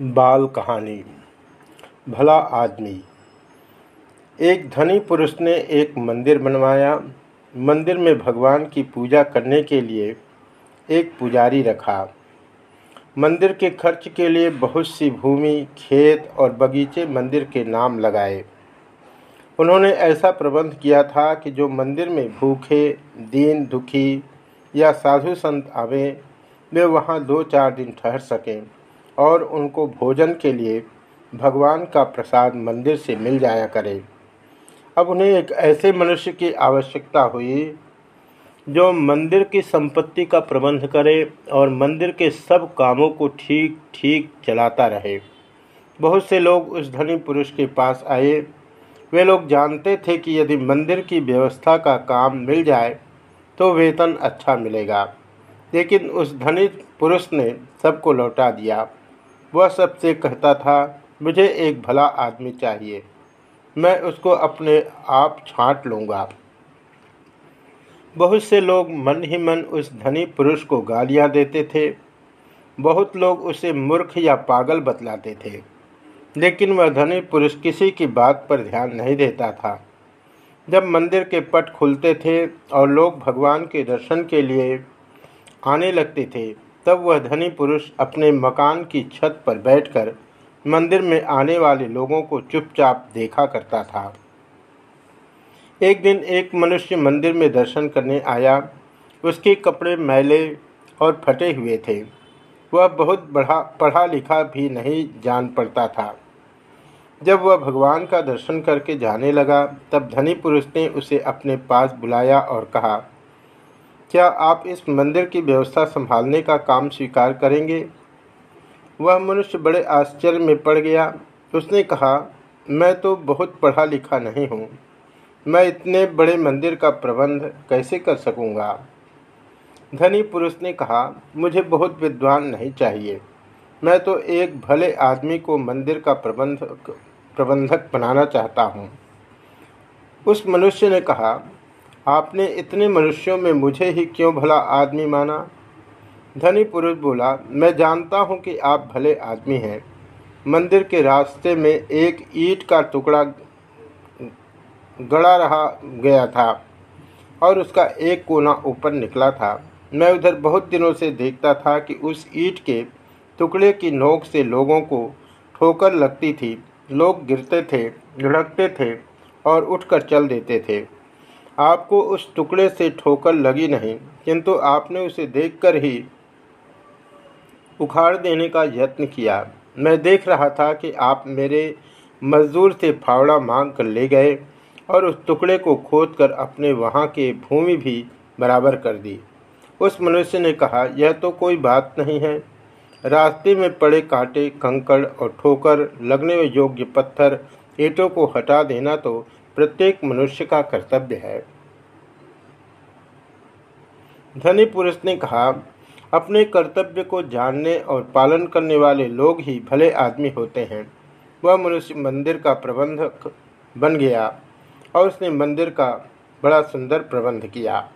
बाल कहानी। भला आदमी। एक धनी पुरुष ने एक मंदिर बनवाया। मंदिर में भगवान की पूजा करने के लिए एक पुजारी रखा। मंदिर के खर्च के लिए बहुत सी भूमि, खेत और बगीचे मंदिर के नाम लगाए। उन्होंने ऐसा प्रबंध किया था कि जो मंदिर में भूखे, दीन दुखी या साधु संत आवे, वे वहाँ दो चार दिन ठहर सकें। और उनको भोजन के लिए भगवान का प्रसाद मंदिर से मिल जाया करे। अब उन्हें एक ऐसे मनुष्य की आवश्यकता हुई, जो मंदिर की संपत्ति का प्रबंध करे और मंदिर के सब कामों को ठीक ठीक चलाता रहे। बहुत से लोग उस धनी पुरुष के पास आए। वे लोग जानते थे कि यदि मंदिर की व्यवस्था का काम मिल जाए तो वेतन अच्छा मिलेगा। लेकिन उस धनी पुरुष ने सबको लौटा दिया। वह सबसे कहता था, मुझे एक भला आदमी चाहिए। मैं उसको अपने आप छांट लूँगा। बहुत से लोग मन ही मन उस धनी पुरुष को गालियाँ देते थे। बहुत लोग उसे मूर्ख या पागल बतलाते थे। लेकिन वह धनी पुरुष किसी की बात पर ध्यान नहीं देता था। जब मंदिर के पट खुलते थे और लोग भगवान के दर्शन के लिए आने लगते थे तब वह धनी पुरुष अपने मकान की छत पर बैठकर मंदिर में आने वाले लोगों को चुपचाप देखा करता था। एक दिन एक मनुष्य मंदिर में दर्शन करने आया। उसके कपड़े मैले और फटे हुए थे। वह बहुत बड़ा पढ़ा लिखा भी नहीं जान पड़ता था। जब वह भगवान का दर्शन करके जाने लगा, तब धनी पुरुष ने उसे अपने पास बुलाया और कहा क्या आप इस मंदिर की व्यवस्था संभालने का काम स्वीकार करेंगे? वह मनुष्य बड़े आश्चर्य में पड़ गया। उसने कहा, मैं तो बहुत पढ़ा लिखा नहीं हूँ। मैं इतने बड़े मंदिर का प्रबंध कैसे कर सकूँगा? धनी पुरुष ने कहा, मुझे बहुत विद्वान नहीं चाहिए। मैं तो एक भले आदमी को मंदिर का प्रबंध प्रबंधक बनाना चाहता हूँ। उस मनुष्य ने कहा आपने इतने मनुष्यों में मुझे ही क्यों भला आदमी माना? धनी पुरुष बोला, मैं जानता हूँ कि आप भले आदमी हैं। मंदिर के रास्ते में एक ईंट का टुकड़ा गड़ा रहा गया था और उसका एक कोना ऊपर निकला था। मैं उधर बहुत दिनों से देखता था कि उस ईंट के टुकड़े की नोक से लोगों को ठोकर लगती थी। लोग गिरते थे झड़कते थे और उठकर चल देते थे। आपको उस टुकड़े से ठोकर लगी नहीं, किंतु आपने उसे देखकर ही उखाड़ देने का यत्न किया। मैं देख रहा था कि आप मेरे मजदूर से फावड़ा मांग कर ले गए और उस टुकड़े को खोद कर अपने वहाँ के भूमि भी बराबर कर दी। उस मनुष्य ने कहा, यह तो कोई बात नहीं है। रास्ते में पड़े कांटे, कंकड़ और ठोकर, लगने में योग्य पत्थर, ईंटों को हटा देना तो प्रत्येक मनुष्य का कर्तव्य है। धनी पुरुष ने कहा, अपने कर्तव्य को जानने और पालन करने वाले लोग ही भले आदमी होते हैं। वह मनुष्य मंदिर का प्रबंधक बन गया और उसने मंदिर का बड़ा सुंदर प्रबंध किया।